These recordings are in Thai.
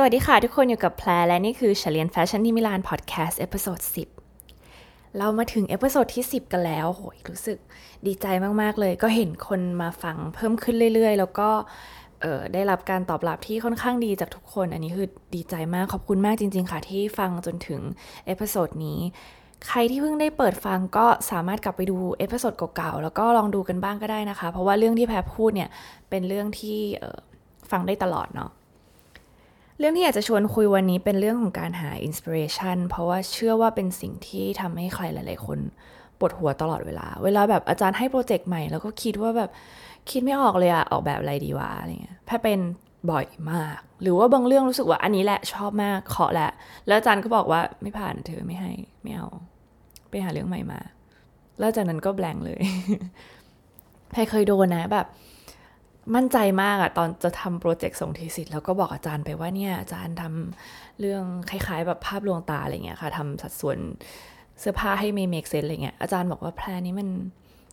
สวัสดีค่ะทุกคนอยู่กับแพรและนี่คือเรียนแฟชั่นที่มิลานพอดแคสต์ episode 10เรามาถึง episode ที่ 10 กันแล้วโหยรู้สึกดีใจมาก ๆ เลย ก็เห็นคนมาฟังเพิ่มขึ้นเรื่อย ๆ แล้วก็ได้รับการตอบรับที่ค่อนข้างดีจากทุกคน อันนี้คือดีใจมากขอบคุณมากจริง ๆ ค่ะ ที่ฟังจนถึง episode นี้ใครที่เพิ่งได้เปิดฟังก็สามารถกลับไปดู episode เก่าๆ แล้วก็ลองดูกันบ้างก็ได้นะคะ เพราะว่าเรื่องที่แพรพูดเนี่ย เป็นเรื่องที่ฟังได้ตลอดเนาะ เรื่องที่อยากจะชวนคุยวันนี้เป็นเรื่องของการหาอินสปิเรชันเพราะว่าเชื่อว่าเป็นสิ่งที่ทำให้ใครหลาย ๆ คนปวดหัวตลอดเวลา เวลาแบบอาจารย์ให้โปรเจกต์ใหม่ แล้วก็คิดว่าแบบคิดไม่ออกเลยอะออกแบบอะไรดีวะอะไรเงี้ยแพ้เป็นบ่อยมาก หรือว่าบางเรื่องรู้สึกว่าอันนี้แหละชอบมากเคาะแหละ แล้วอาจารย์ก็บอกว่าไม่ผ่านเธอไม่ให้ไม่เอา ไปหาเรื่องใหม่มา แล้วจากนั้นก็ blank เลยแพรเคยโดนนะแบบ มั่นใจมากอะตอนจะทำโปรเจกต์ส่ง thesis แล้วก็บอกอาจารย์ไปว่าเนี่ยอาจารย์ทำเรื่องคล้ายๆ แบบภาพลวงตาอะไรเงี้ยค่ะทำสัดส่วนเสื้อผ้าให้ไม่ make sense อะไรเงี้ยอาจารย์บอกว่าแพลนนี้มัน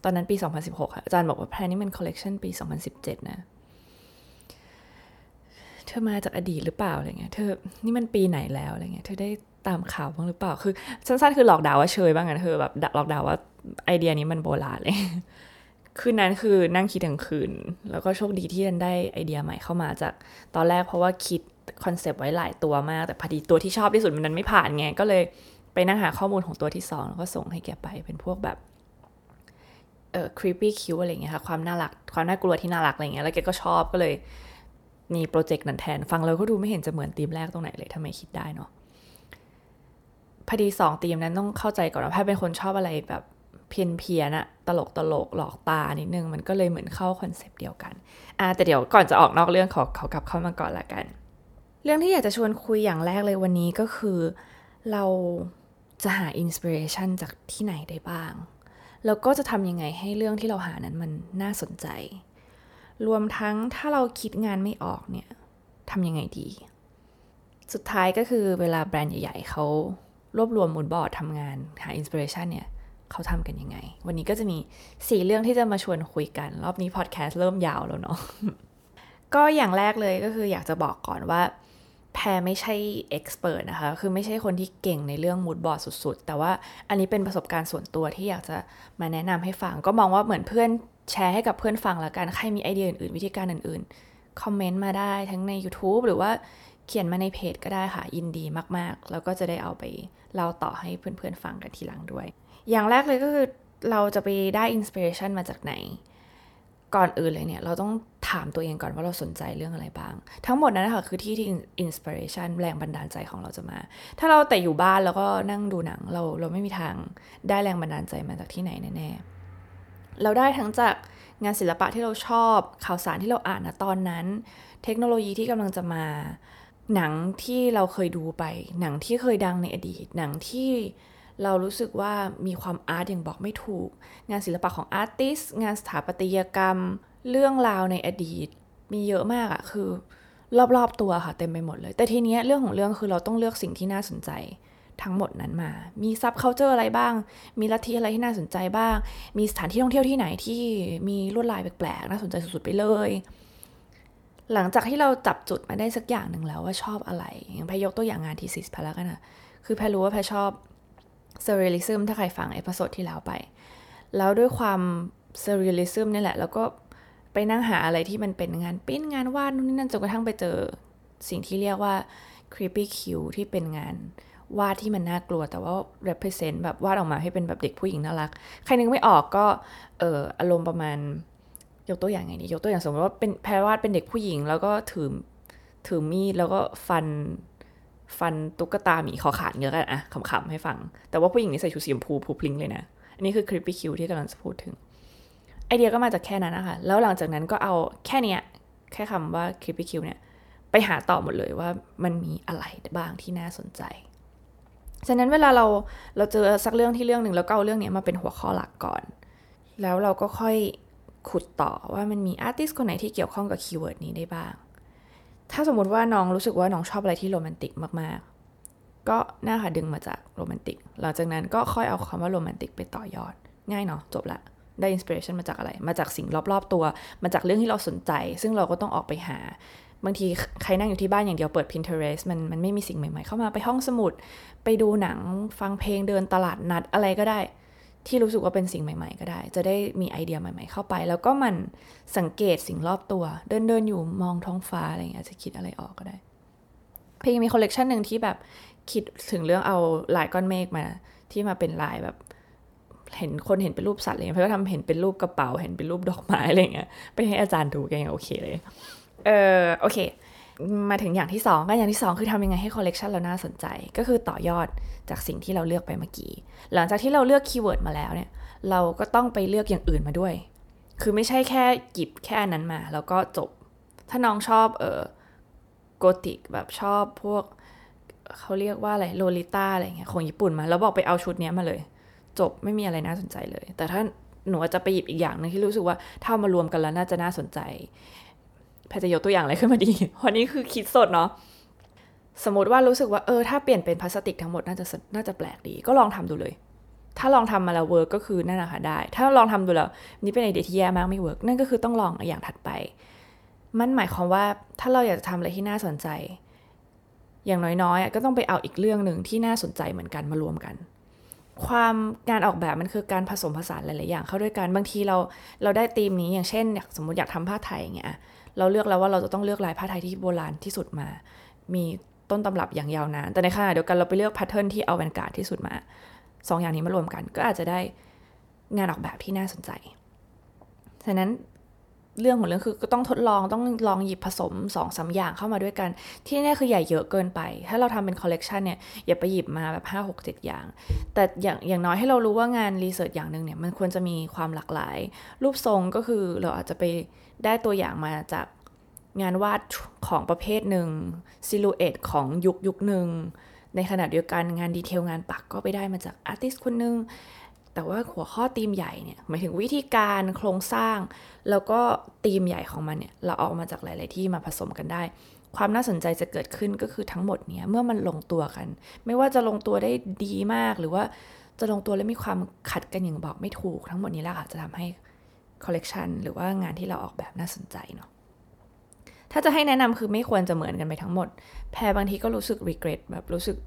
ตอนนั้นปี 2016ค่ะอาจารย์บอกว่าแพลนนี้มันคอลเลกชันปี 2017 นะเธอมาจากอดีตหรือเปล่าอะไรเงี้ย เธอ นี่มันปีไหนแล้วอะไรเงี้ย เธอได้ตามข่าวบ้างหรือเปล่า คือสั้นๆคือหลอกดาวว่าเชยบ้างกันเธอแบบหลอกดาวว่าไอเดียนี้มันโบราณเลย คืนนั้นคือนั่งคิดทั้งคืน แล้วก็โชคดีที่ดันได้ไอเดียใหม่เข้ามาจากตอนแรกเพราะว่าคิดคอนเซปต์ไว้หลายตัวมาก แต่พอดีตัวที่ชอบที่สุดมันนั้นไม่ผ่านไง ก็เลยไปนั่งหาข้อมูลของตัวที่สองแล้วก็ส่งให้แกไปเป็นพวกแบบเอ่อ creepy cute อะไรเงี้ยค่ะความน่ารักความน่ากลัวที่น่ารักอะไรเงี้ยแล้วแกก็ชอบก็เลยมีโปรเจกต์นั้นแทน ฟังแล้วก็ดูไม่เห็นจะเหมือนธีมแรกตรงไหนเลยทำไมคิดได้เนาะพอดีสองธีมนั้นต้องเข้าใจก่อนว่าแพรเป็นคนชอบอะไรแบบ เพี้ยนเพี้ยนอะตลกตลกหลอกตานิดนึง มันก็เลยเหมือนเข้า concept เดียวกันอ่าแต่เดี๋ยวก่อนจะออกนอกเรื่องขอเขากลับเข้ามาก่อนละกัน เรื่องที่อยากจะชวนคุยอย่างแรกเลยวันนี้ก็คือเราจะหา inspiration จากที่ไหนได้บ้าง แล้วก็จะทำยังไงให้เรื่องที่เราหานั้นมันน่าสนใจ รวมทั้งถ้าเราคิดงานไม่ออกเนี่ยทำยังไงดี สุดท้ายก็คือเวลาแบรนด์ใหญ่ ๆเขารวบรวม mood board ทำงานหา inspiration เนี่ย เขาทำกันยังไง วันนี้ก็จะมีสี่เรื่องที่จะมาชวนคุยกัน รอบนี้พอดแคสต์เริ่มยาวแล้วเนาะก็อย่างแรกเลยก็คืออยากจะบอกก่อนว่า แพรไม่ใช่ expert นะคะ คือไม่ใช่คนที่เก่งในเรื่อง mood board สุด ๆ แต่ว่าอันนี้เป็นประสบการณ์ส่วนตัวที่อยากจะมาแนะนำให้ฟัง ก็มองว่าเหมือนเพื่อนแชร์ให้กับเพื่อนฟังแล้วกัน ใครมีไอเดียอื่นๆ วิธีการอื่นๆ คอมเมนต์มาได้ทั้งใน YouTube หรือว่าเขียนมาในเพจก็ได้ค่ะยินดีมากๆ แล้วก็จะได้เอาไปเล่าต่อให้เพื่อนๆฟังกันทีหลังด้วย อย่างแรกเลยก็คือเราจะไปได้ inspiration มาจากไหน ก่อนอื่นเลยเนี่ย เราต้องถามตัวเองก่อนว่าเราสนใจเรื่องอะไรบ้าง ทั้งหมดนั้นนะคะคือที่ที่ inspiration แรงบันดาลใจของเราจะมา ถ้าเราแต่อยู่บ้านแล้วก็นั่งดูหนังเราเราไม่มีทางได้แรงบันดาลใจมาจากที่ไหนแน่ๆเราได้ทั้งจากงานศิลปะที่เราชอบ ข่าวสารที่เราอ่านนะตอนนั้น เทคโนโลยีที่กำลังจะมาหนังที่เราเคยดูไป หนังที่เคยดังในอดีต หนังที่ เรารู้สึกว่ามีความอาร์ตอย่างบอกไม่ถูก งานศิลปะของอาร์ติสงานสถาปัตยกรรม เรื่องราวในอดีต มีเยอะมากอะคือ รอบๆตัวค่ะเต็มไปหมดเลย แต่ทีเนี้ยเรื่องของเรื่องคือเราต้องเลือกสิ่งที่น่าสนใจทั้งหมดนั้นมา มี subculture อะไรบ้าง มีลัทธิอะไรที่น่าสนใจบ้าง มีสถานที่ท่องเที่ยวที่ไหนที่มีลวดลายแปลกๆ น่าสนใจสุดๆไปเลย หลังจากที่เราจับจุดมาได้สักอย่างหนึ่งแล้วว่าชอบอะไรอย่างแพรยกตัวอย่างงาน thesis แพรแล้วกันนะคือแพรรู้ว่าแพรชอบ surrealism ถ้าใครฟัง episode ที่แล้วไป แล้วด้วยความ surrealism นี่แหละ แล้วก็ไปนั่งหาอะไรที่มันเป็นงานปิ้นงานวาดนู่นนี่นั่นจนกระทั่งไปเจอสิ่งที่เรียกว่า creepy Q ที่เป็นงานวาดที่มันน่ากลัวแต่ว่า represent แบบวาดออกมาให้เป็นแบบเด็กผู้หญิงน่ารัก ใครนึกไม่ออกก็เอออารมณ์ประมาณยกตัวอย่างไงดียกตัวอย่างสมมติว่าเป็นแพรวาดเป็นเด็กผู้หญิง แล้วก็ถือถือมีดแล้วก็ฟัน ฟันตุ๊กตาหมีคอขาดเงี้ยกันอะขำๆให้ฟัง แต่ว่าผู้หญิงนี่ใส่ชุดสีชมพูพูพลิงเลยนะ อันนี้คือ creepy cute ที่กำลังจะพูดถึง ไอเดียก็มาจากแค่นั้นนะคะ แล้วหลังจากนั้นก็เอาแค่เนี้ย แค่คำว่า creepy cute เนี่ย ไปหาต่อหมดเลยว่ามันมีอะไรบ้างที่น่าสนใจ ฉะนั้นเวลาเราเราเจอสักเรื่องที่เรื่องหนึ่งแล้วก็เอาเรื่องนี้มาเป็นหัวข้อหลักก่อน แล้วเราก็ค่อยขุดต่อว่ามันมี artist คนไหนที่เกี่ยวข้องกับ keyword นี้ได้บ้าง ถ้าสมมติว่าน้องรู้สึกว่าน้องชอบอะไรที่โรแมนติกมากๆ ก็น่าค่ะดึงมาจากโรแมนติก หลังจากนั้นก็ค่อยเอาคำว่าโรแมนติกไปต่อยอด ง่ายเนาะจบละ ได้อินสปิเรชันมาจากอะไร มาจากสิ่งรอบๆตัว มาจากเรื่องที่เราสนใจ ซึ่งเราก็ต้องออกไปหา บางทีใครนั่งอยู่ที่บ้านอย่างเดียวเปิด Pinterest มันมันไม่มีสิ่งใหม่ๆ เข้ามาไปห้องสมุด ไปดูหนัง ฟังเพลง เดินตลาดนัดอะไรก็ได้ ที่รู้สึกว่าเป็นสิ่งใหม่ ๆ ก็ได้ จะได้มีไอเดียใหม่ ๆ เข้าไป แล้วก็มันสังเกตสิ่งรอบตัว เดินเดินอยู่มองท้องฟ้าอะไรเงี้ยจะคิดอะไรออกก็ได้แพรมีคอลเลกชันหนึ่งที่แบบคิดถึงเรื่องเอาลายก้อนเมฆมา ที่มาเป็นลายแบบ เห็นคนเห็นเป็นรูปสัตว์อะไรเงี้ยเพราะว่าทำเห็นเป็นรูปกระเป๋า เห็นเป็นรูปดอกไม้อะไรเงี้ยไปให้อาจารย์ดูแกยังโอเคเลย เออโอเค มาถึงอย่างที่สองก็อย่างที่สองคือทำยังไงให้คอลเลกชันเราน่าสนใจ ก็คือต่อยอดจากสิ่งที่เราเลือกไปเมื่อกี้ หลังจากที่เราเลือก keyword มาแล้วเนี่ย เราก็ต้องไปเลือกอย่างอื่นมาด้วย คือไม่ใช่แค่หยิบแค่นั้นมา แล้วก็จบ ถ้าน้องชอบเออโกติกแบบชอบพวกเขาเรียกว่าอะไรโลลิต้าอะไรเงี้ยของญี่ปุ่นมา แล้วบอกไปเอาชุดนี้มาเลย จบไม่มีอะไรน่าสนใจเลย แต่ถ้าหนูจะไปหยิบอีกอย่างนึงที่รู้สึกว่าถ้ามารวมกันแล้วน่าจะน่าสนใจ แพรจะยกตัวอย่างอะไรขึ้นมาดีวันนี้คือคิดสดเนาะสมมติว่ารู้สึกว่าเออถ้าเปลี่ยนเป็นพลาสติกทั้งหมดน่าจะน่าจะแปลกดี ก็ลองทำดูเลย ถ้าลองทำมาแล้ว work ก็คือนั่นแหละค่ะได้ ถ้าลองทำดูแล้วนี่เป็นไอเดียที่แย่มากไม่ work นั่นก็คือต้องลองอย่างถัดไป มันหมายความว่าถ้าเราอยากจะทำอะไรที่น่าสนใจ อย่างน้อยๆก็ต้องไปเอาอีกเรื่องหนึ่งที่น่าสนใจเหมือนกันมารวมกัน ความการออกแบบมันคือการผสมผสานหลายๆอย่างเข้าด้วยกันบางทีเราเราได้ธีมนี้อย่างเช่น สมมติอยากทำผ้าไทยอย่างเงี้ย เราเลือกแล้วว่าเราจะต้องเลือกลายผ้าไทยที่โบราณที่สุดมา มีต้นตำรับอย่างยาวนาน แต่ในขณะเดียวกันเราไปเลือก pattern ที่ avant-garde ที่สุดมาสองอย่างนี้มารวมกัน ก็อาจจะได้งานออกแบบที่น่าสนใจ ฉะนั้น เรื่องของเรื่องคือก็ต้องทดลองต้องลองหยิบผสม2อสาอย่างเข้ามาด้วยกัน ที่แน่คืออย่าเยอะเกินไป ถ้าเราทำเป็นคอลเลกชันเนี่ยอย่าไปหยิบมาแบบ 5 6 7 อย่าง แต่อย่างอย่างน้อยให้เรารู้ว่างาน research อย่างหนึ่งเนี่ยมันควรจะมีความหลากหลาย รูปทรงก็คือเราอาจจะไปได้ตัวอย่างมาจากงานวาดของประเภทหนึ่ง silhouette ของยุคยุคหนึ่งในขณะเดียวกันงาน detail งานปักก็ไปได้มาจาก artist คนหนึ่ง แต่ว่าหัวข้อธีมใหญ่เนี่ยหมายถึงวิธีการโครงสร้าง แล้วก็ธีมใหญ่ของมันเนี่ยเราเอามาจากหลาย ๆ ที่มาผสมกันได้ ความน่าสนใจจะเกิดขึ้นก็คือทั้งหมดเนี่ยเมื่อมันลงตัวกัน ไม่ว่าจะลงตัวได้ดีมากหรือว่าจะลงตัวและมีความขัดกันอย่างบอกไม่ถูกทั้งหมดนี้แหละค่ะจะทำให้คอลเลกชันหรือว่างานที่เราออกแบบน่าสนใจเนาะถ้าจะให้แนะนำคือไม่ควรจะเหมือนกันไปทั้งหมด แพรบางทีก็รู้สึก regret แบบรู้สึก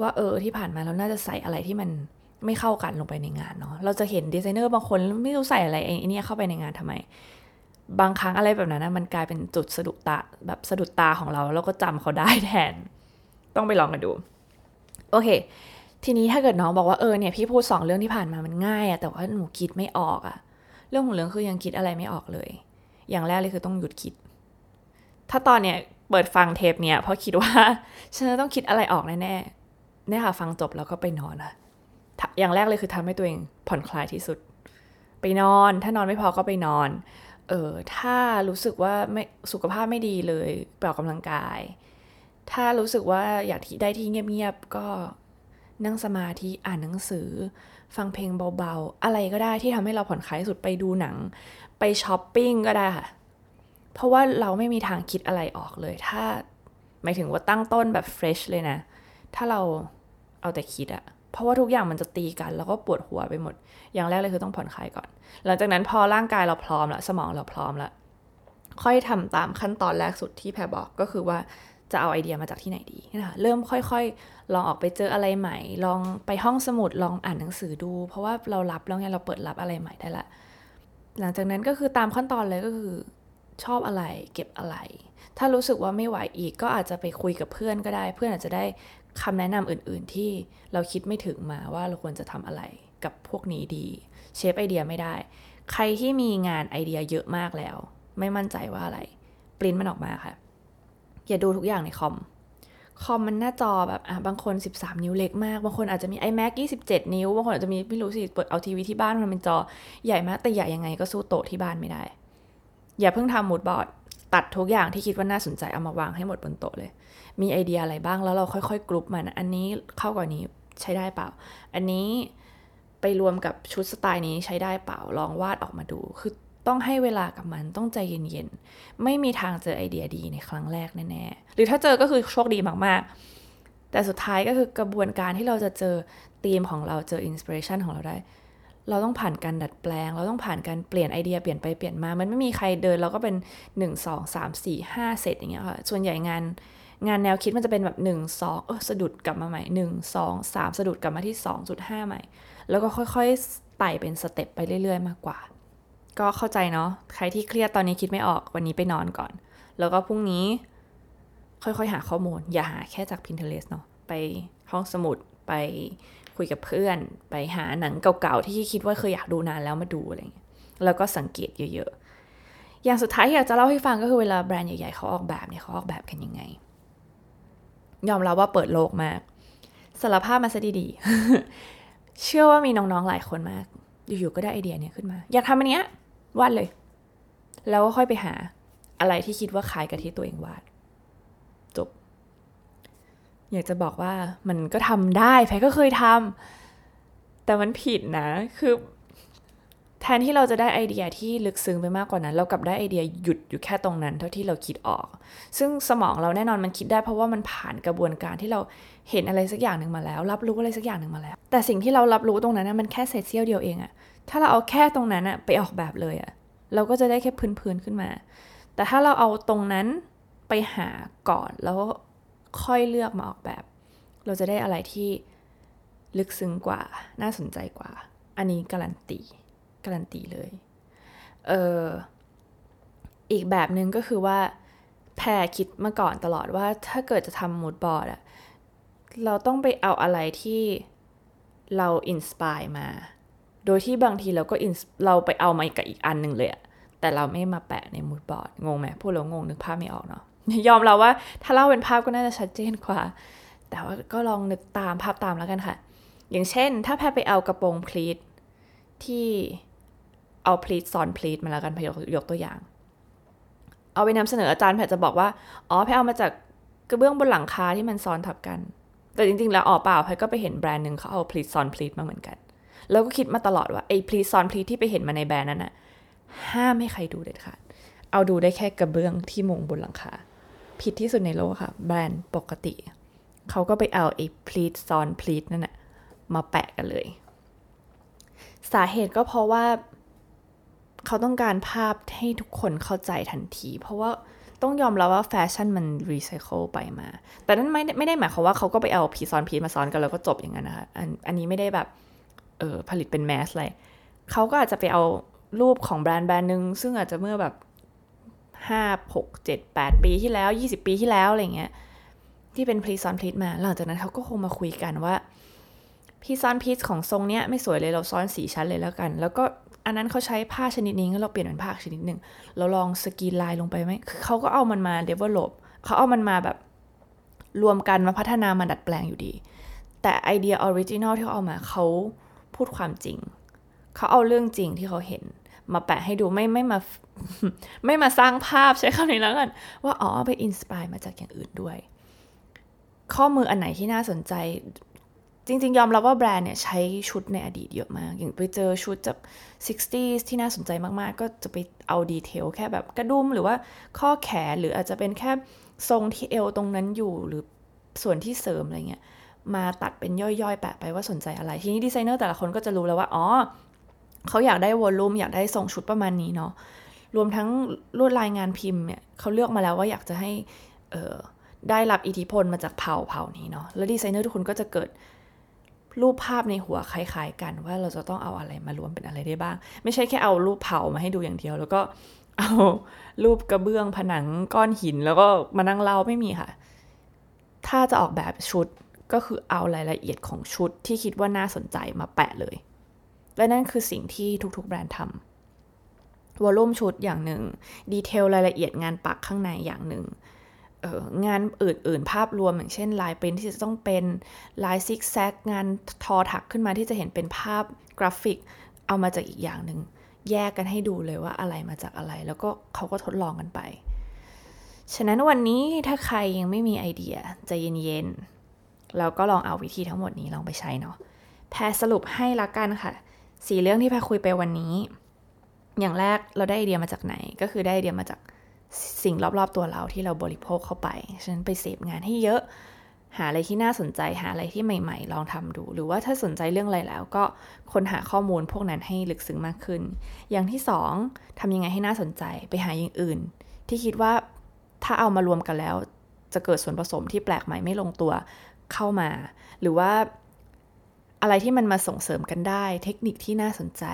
ว่าเออที่ผ่านมาเราน่าจะใส่อะไรที่มัน ไม่เข้ากันลงไปในงานเนาะเราจะเห็นดีไซเนอร์บางคนไม่รู้ใส่อะไรไอ้นี่เข้าไปในงานทำไม บางครั้งอะไรแบบนั้นนะมันกลายเป็นจุดสะดุดตาแบบสะดุดตาของเราแล้วก็จำเขาได้แทน ต้องไปลองกันดู โอเค ทีนี้ถ้าเกิดน้องบอกว่าเออเนี่ยพี่พูดสองเรื่องที่ผ่านมามันง่ายอะแต่ว่าหนูคิดไม่ออกอะเรื่องของเรื่องคือยังคิดอะไรไม่ออกเลย อย่างแรกเลยคือต้องหยุดคิด ถ้าตอนเนี้ยเปิดฟังเทปเนี้ยเพราะคิดว่าฉันจะต้องคิดอะไรออกแน่ๆเนี่ยค่ะฟังจบแล้วก็ไปนอนอะ อย่างแรกเลยคือทำให้ตัวเองผ่อนคลายที่สุด ไปนอน ถ้านอนไม่พอก็ไปนอน เออถ้ารู้สึกว่าไม่สุขภาพไม่ดีเลยไปออกกำลังกาย ถ้ารู้สึกว่าอยากที่ได้ที่เงียบๆก็นั่งสมาธิอ่านหนังสือ ฟังเพลงเบาๆ อะไรก็ได้ที่ทำให้เราผ่อนคลายสุดไปดูหนัง ไปช้อปปิ้งก็ได้ค่ะ เพราะว่าเราไม่มีทางคิดอะไรออกเลย ถ้าหมายถึงว่าตั้งต้นแบบ fresh เลยนะ ถ้าเราเอาแต่คิดอะ เพราะว่าทุกอย่างมันจะตีกัน แล้วก็ปวดหัวไปหมด อย่างแรกเลยคือต้องผ่อนคลายก่อน หลังจากนั้นพอร่างกายเราพร้อมแล้วสมองเราพร้อมแล้วค่อยทำตามขั้นตอนแรกสุดที่แพรบอกก็คือว่าจะเอาไอเดียมาจากที่ไหนดีนะคะเริ่มค่อยๆ ลองออกไปเจออะไรใหม่ ลองไปห้องสมุดลองอ่านหนังสือดู เพราะว่าเรารับแล้วไงเราเปิดรับอะไรใหม่ได้ละ หลังจากนั้นก็คือตามขั้นตอนเลยก็คือชอบอะไรเก็บอะไร ถ้ารู้สึกว่าไม่ไหวอีกก็อาจจะไปคุยกับเพื่อนก็ได้ เพื่อนอาจจะได้ คำแนะนำอื่นๆที่เราคิดไม่ถึงมาว่าเราควรจะทำอะไรกับพวกนี้ดี เชฟไอเดียไม่ได้ ใครที่มีงานไอเดียเยอะมากแล้ว ไม่มั่นใจว่าอะไร ปริ้นมันออกมาค่ะ อย่าดูทุกอย่างในคอม คอมมันหน้าจอแบบอะบางคน 13 นิ้วเล็กมาก บางคนอาจจะมี iMac 27 นิ้ว บางคนอาจจะมีไม่รู้สิเปิดเอาทีวีที่บ้านมันเป็นจอใหญ่มากแต่ใหญ่ยังไงก็สู้โต๊ะที่บ้านไม่ได้ อย่าเพิ่งทำมูดบอร์ดตัดทุกอย่างที่คิดว่าน่าสนใจเอามาวางให้หมดบนโต๊ะเลย มีไอเดียอะไรบ้างแล้วเราค่อยๆ กรุ๊ปมันอันนี้เข้ากับนี้ใช้ได้เปล่า อันนี้ไปรวมกับชุดสไตล์นี้ใช้ได้เปล่าลองวาดออกมาดู คือต้องให้เวลากับมันต้องใจเย็นๆ ไม่มีทางเจอไอเดียดีในครั้งแรกแน่ๆ หรือถ้าเจอก็คือโชคดีมากๆ แต่สุดท้ายก็คือกระบวนการที่เราจะเจอธีมของเราเจออินสปิเรชันของเราได้ เราต้องผ่านการดัดแปลง เราต้องผ่านการเปลี่ยนไอเดียเปลี่ยนไปเปลี่ยนมา มันไม่มีใครเดิน เราก็เป็น 1 2 3 4 5 เสร็จอย่างเงี้ยค่ะ ส่วนใหญ่งาน งานแนวคิดมันจะเป็นแบบ1 2เออสะดุดกลับมาใหม่ 1 2 3 สะดุดกลับมาที่ 2.5 ใหม่ แล้วก็ค่อยๆไต่เป็นสเต็ปไปเรื่อย ๆ มากกว่า ก็เข้าใจเนาะใครที่เครียดตอนนี้คิดไม่ออกวันนี้ไปนอนก่อน แล้วก็พรุ่งนี้ ค่อยๆ หาข้อมูล อย่าหาแค่จาก Pinterest เนาะไปห้องสมุดไปคุยกับเพื่อน ไปหาหนังเก่าๆ ที่คิดว่าเคยอยากดูนานแล้วมาดูอะไรเงี้ยแล้วก็สังเกตเยอะๆอย่างสุดท้ายที่อยากจะเล่าให้ฟังก็คือเวลาแบรนด์ใหญ่ๆเขาออกแบบเนี่ยเขาออกแบบกันยังไง ยอมรับว่าเปิดโลกมากสารภาพมาซะดีๆ เชื่อว่ามีน้องๆหลายคนมาก อยู่ๆก็ได้ไอเดียเนี่ยขึ้นมา อยากทำอันเนี้ยวาดเลย แล้วก็ค่อยไปหาอะไรที่คิดว่าคล้ายกับที่ตัวเองวาด จบ อยากจะบอกว่ามันก็ทำได้แพก็เคยทำแต่มันผิดนะ คือ แทนที่เราจะได้ไอเดียที่ลึกซึ้งไปมากกว่านั้น เรากลับได้ไอเดียหยุดอยู่แค่ตรงนั้น เท่าที่เราคิดออก ซึ่งสมองเราแน่นอนมันคิดได้เพราะว่ามันผ่านกระบวนการที่เราเห็นอะไรสักอย่างหนึ่งมาแล้ว รับรู้อะไรสักอย่างหนึ่งมาแล้ว แต่สิ่งที่เรารับรู้ตรงนั้นนะมันแค่เศษเสี้ยวเดียวเองอะถ้าเราเอาแค่ตรงนั้นอะไปออกแบบเลยอะเราก็จะได้แค่พื้นๆขึ้นมา แต่ถ้าเราเอาตรงนั้นไปหาก่อนแล้วค่อยเลือกมาออกแบบ เราจะได้อะไรที่ลึกซึ้งกว่า น่าสนใจกว่า อันนี้การันตี การันตีเลยเอออีกแบบหนึ่งก็คือว่าแพรคิดมาก่อนตลอดว่าถ้าเกิดจะทำมูดบอร์ดอะเราต้องไปเอาอะไรที่เราอินสปายมา โดยที่บางทีเราก็อินเราไปเอามากับอีกอันหนึ่งเลยอะแต่เราไม่มาแปะในมูดบอร์ดงงไหมพูดแล้วงงนึกภาพไม่ออกเนาะยอมเราว่าถ้าเล่าเป็นภาพก็น่าจะชัดเจนกว่า แต่ว่าก็ลองนึกตามภาพตามแล้วกันค่ะ อย่างเช่น ถ้าแพรไปเอากระโปรงพลีทที่ เอาพลีทซ้อนพลีทมาแล้วกันพยกตัวอย่าง เอาไปนำเสนออาจารย์แพรจะบอกว่า อ๋อแพรเอามาจากกระเบื้องบนหลังคาที่มันซ้อนทับกัน แต่จริงๆ แล้วอ๋อเปล่าพก็ไปเห็นแบรนด์หนึ่งเขาเอาพลีซอนพลีทมาเหมือนกัน แล้วก็คิดมาตลอดว่าไอ้พลีซอนพลีทที่ไปเห็นมาในแบรนด์นั้นอะห้ามให้ใครดูเด็ดขาด เอาดูได้แค่กระเบื้องที่มุงบนหลังคา ผิดที่สุดในโลกค่ะ แบรนด์ปกติ เขาก็ไปเอาไอ้พลีทซ้อนพลีทนั่นอะมาแปะกันเลย สาเหตุก็เพราะว่า เขาต้องการภาพให้ทุกคนเข้าใจทันที เพราะว่าต้องยอมรับว่าแฟชั่นมันรีไซเคิลไปมา แต่นั้นไม่ไม่ได้หมายความว่าเขาก็ไปเอาพีซ้อนพีมาซ้อนกันแล้วก็จบอย่างนั้นนะคะอันอันนี้ไม่ได้แบบเออผลิตเป็น mass เลยเขาก็อาจจะไปเอารูปของแบรนด์แบรนด์หนึ่งซึ่งอาจจะเมื่อแบบห้าหกเจ็ดแปดปีที่แล้วยี่สิบปีที่แล้วอะไรเงี้ยที่เป็น pleat ซ้อน pleat มา หลังจากนั้นเขาก็คงมาคุยกันว่า pleat ซ้อน pleat ของทรงเนี้ยไม่สวยเลยเราซ้อนสี่ชั้นเลยแล้วกัน แล้วก็อันนั้นเขาใช้ผ้าชนิดนี้งั้นเราเปลี่ยนเป็นผ้าชนิดหนึ่งเราลองสกรีนลายลงไปไหมคือเขาก็เอามันมา develop เขาเอามันมาแบบรวมกันมาพัฒนามาดัดแปลงอยู่ดี แต่ไอเดีย original ที่เขาเอามาเขาพูดความจริง เขาเอาเรื่องจริงที่เขาเห็น มาแปะให้ดูไม่ไม่มาไม่มาสร้างภาพใช้คำนี้แล้วกัน ว่าอ๋อไป inspire มาจากอย่างอื่นด้วย ข้อมืออันไหนที่น่าสนใจ จริง ๆ ยอมรับว่าแบรนด์เนี่ยใช้ชุดในอดีตเยอะมาก อย่างไปเจอชุดจาก 60s ที่น่าสนใจมาก ๆ ก็จะไปเอา detail แค่แบบกระดุมหรือว่าข้อแขนหรืออาจจะเป็นแค่ทรงที่เอวตรงนั้นอยู่หรือส่วนที่เสริมอะไรเงี้ยมาตัดเป็นย่อย ๆ แปะไปว่าสนใจอะไร ทีนี้ดีไซเนอร์แต่ละคนก็จะรู้แล้วว่า อ๋อ เขาอยากได้วอลลุ่มอยากได้ทรงชุดประมาณนี้เนาะรวมทั้งลวดลายงานพิมพ์เนี่ยเขาเลือกมาแล้วว่าอยากจะให้ได้รับอิทธิพลมาจากเผ่าเผ่านี้เนาะแล้วดีไซเนอร์ทุกคนก็จะเกิด รูปภาพในหัวคล้าย ๆ กันว่าเราจะต้องเอาอะไรมารวมเป็นอะไรได้บ้าง ไม่ใช่แค่เอารูปเผามาให้ดูอย่างเดียว แล้วก็เอารูปกระเบื้องผนังก้อนหิน แล้วก็มานั่งเล่าไม่มีค่ะ ถ้าจะออกแบบชุดก็คือเอารายละเอียดของชุดที่คิดว่าน่าสนใจมาแปะเลย และนั่นคือสิ่งที่ทุกๆ แบรนด์ทำวอลลุ่มชุดอย่างหนึ่งดีเทลรายละเอียดงานปักข้างในอย่างหนึ่ง งานอื่นๆ ภาพรวมอย่างเช่นลายเป็นที่จะต้องเป็นลายซิกแซกงานทอถักขึ้นมาที่จะเห็นเป็นภาพกราฟิก เอามาจากอีกอย่างหนึ่งแยกกันให้ดูเลยว่าอะไรมาจากอะไร แล้วก็เขาก็ทดลองกันไป ฉะนั้นวันนี้ถ้าใครยังไม่มีไอเดียใจเย็นๆเราก็ลองเอาวิธีทั้งหมดนี้ลองไปใช้เนาะแพรสรุปให้ละกันค่ะสี่เรื่องที่แพรคุยไปวันนี้ อย่างแรกเราได้ไอเดียมาจากไหนก็คือได้ไอเดียมาจาก สิ่งรอบๆตัวเราที่เราบริโภคเข้าไป ฉะนั้นไปเสพงานให้เยอะ หาอะไรที่น่าสนใจ หาอะไรที่ใหม่ ๆ ลองทำดู หรือว่าถ้าสนใจเรื่องอะไรแล้ว ก็ค้นหาข้อมูลพวกนั้นให้ลึกซึ้งมากขึ้น อย่างที่สองทำยังไงให้น่าสนใจ ไปหาอย่างอื่น ที่คิดว่าถ้าเอามารวมกันแล้ว จะเกิดส่วนผสมที่แปลกใหม่ไม่ลงตัวเข้ามา หรือว่าอะไรที่มันมาส่งเสริมกันได้ เทคนิคที่น่าสนใจ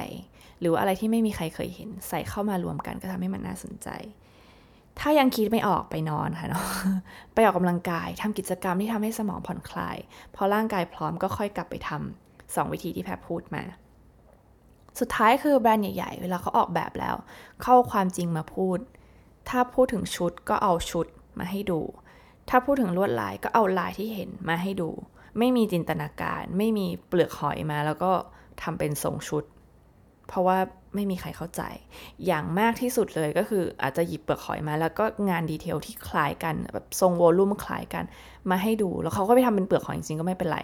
หรือว่าอะไรที่ไม่มีใครเคยเห็น ใส่เข้ามารวมกันก็ทำให้มันน่าสนใจ ถ้ายังคิดไม่ออกไปนอนค่ะเนาะไปออกกำลังกายทำกิจกรรมที่ทำให้สมองผ่อนคลาย พอร่างกายพร้อมก็ค่อยกลับไปทำสองวิธีที่แพรพูดมา สุดท้ายคือแบรนด์ใหญ่ๆ เวลาเขาออกแบบแล้ว เข้าความจริงมาพูด ถ้าพูดถึงชุดก็เอาชุดมาให้ดู ถ้าพูดถึงลวดลายก็เอาลายที่เห็นมาให้ดู ไม่มีจินตนาการ ไม่มีเปลือกหอยมา แล้วก็ทำเป็นทรงชุด เพราะว่าไม่มีใครเข้าใจ อย่างมากที่สุดเลยก็คืออาจจะหยิบเปลือกหอยมา แล้วก็งานดีเทลที่คล้ายกันแบบทรงโวลูมคล้ายกันมาให้ดู แล้วเขาก็ไปทำเป็นเปลือกหอยจริงๆก็ไม่เป็นไร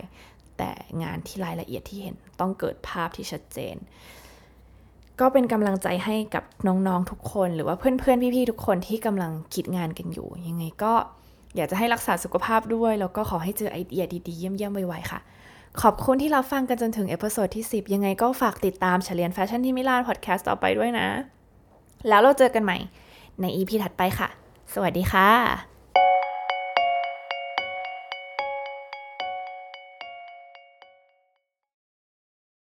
แต่งานที่รายละเอียดที่เห็นต้องเกิดภาพที่ชัดเจน ก็เป็นกำลังใจให้กับน้องๆทุกคน หรือว่าเพื่อนๆพี่ๆทุกคนที่กำลังคิดงานกันอยู่ ยังไงก็อยากจะให้รักษาสุขภาพด้วย แล้วก็ขอให้เจอไอเดียดีๆเยี่ยมๆไวๆค่ะ ขอบคุณที่รับฟังกันจนถึง episode ที่ 10 ยังไงก็ฝากติดตามเรียนแฟชั่นที่มิลานพอดแคสต์ต่อไปด้วยนะ แล้วเราเจอกันใหม่ใน EP ถัดไปค่ะ สวัสดีค่ะ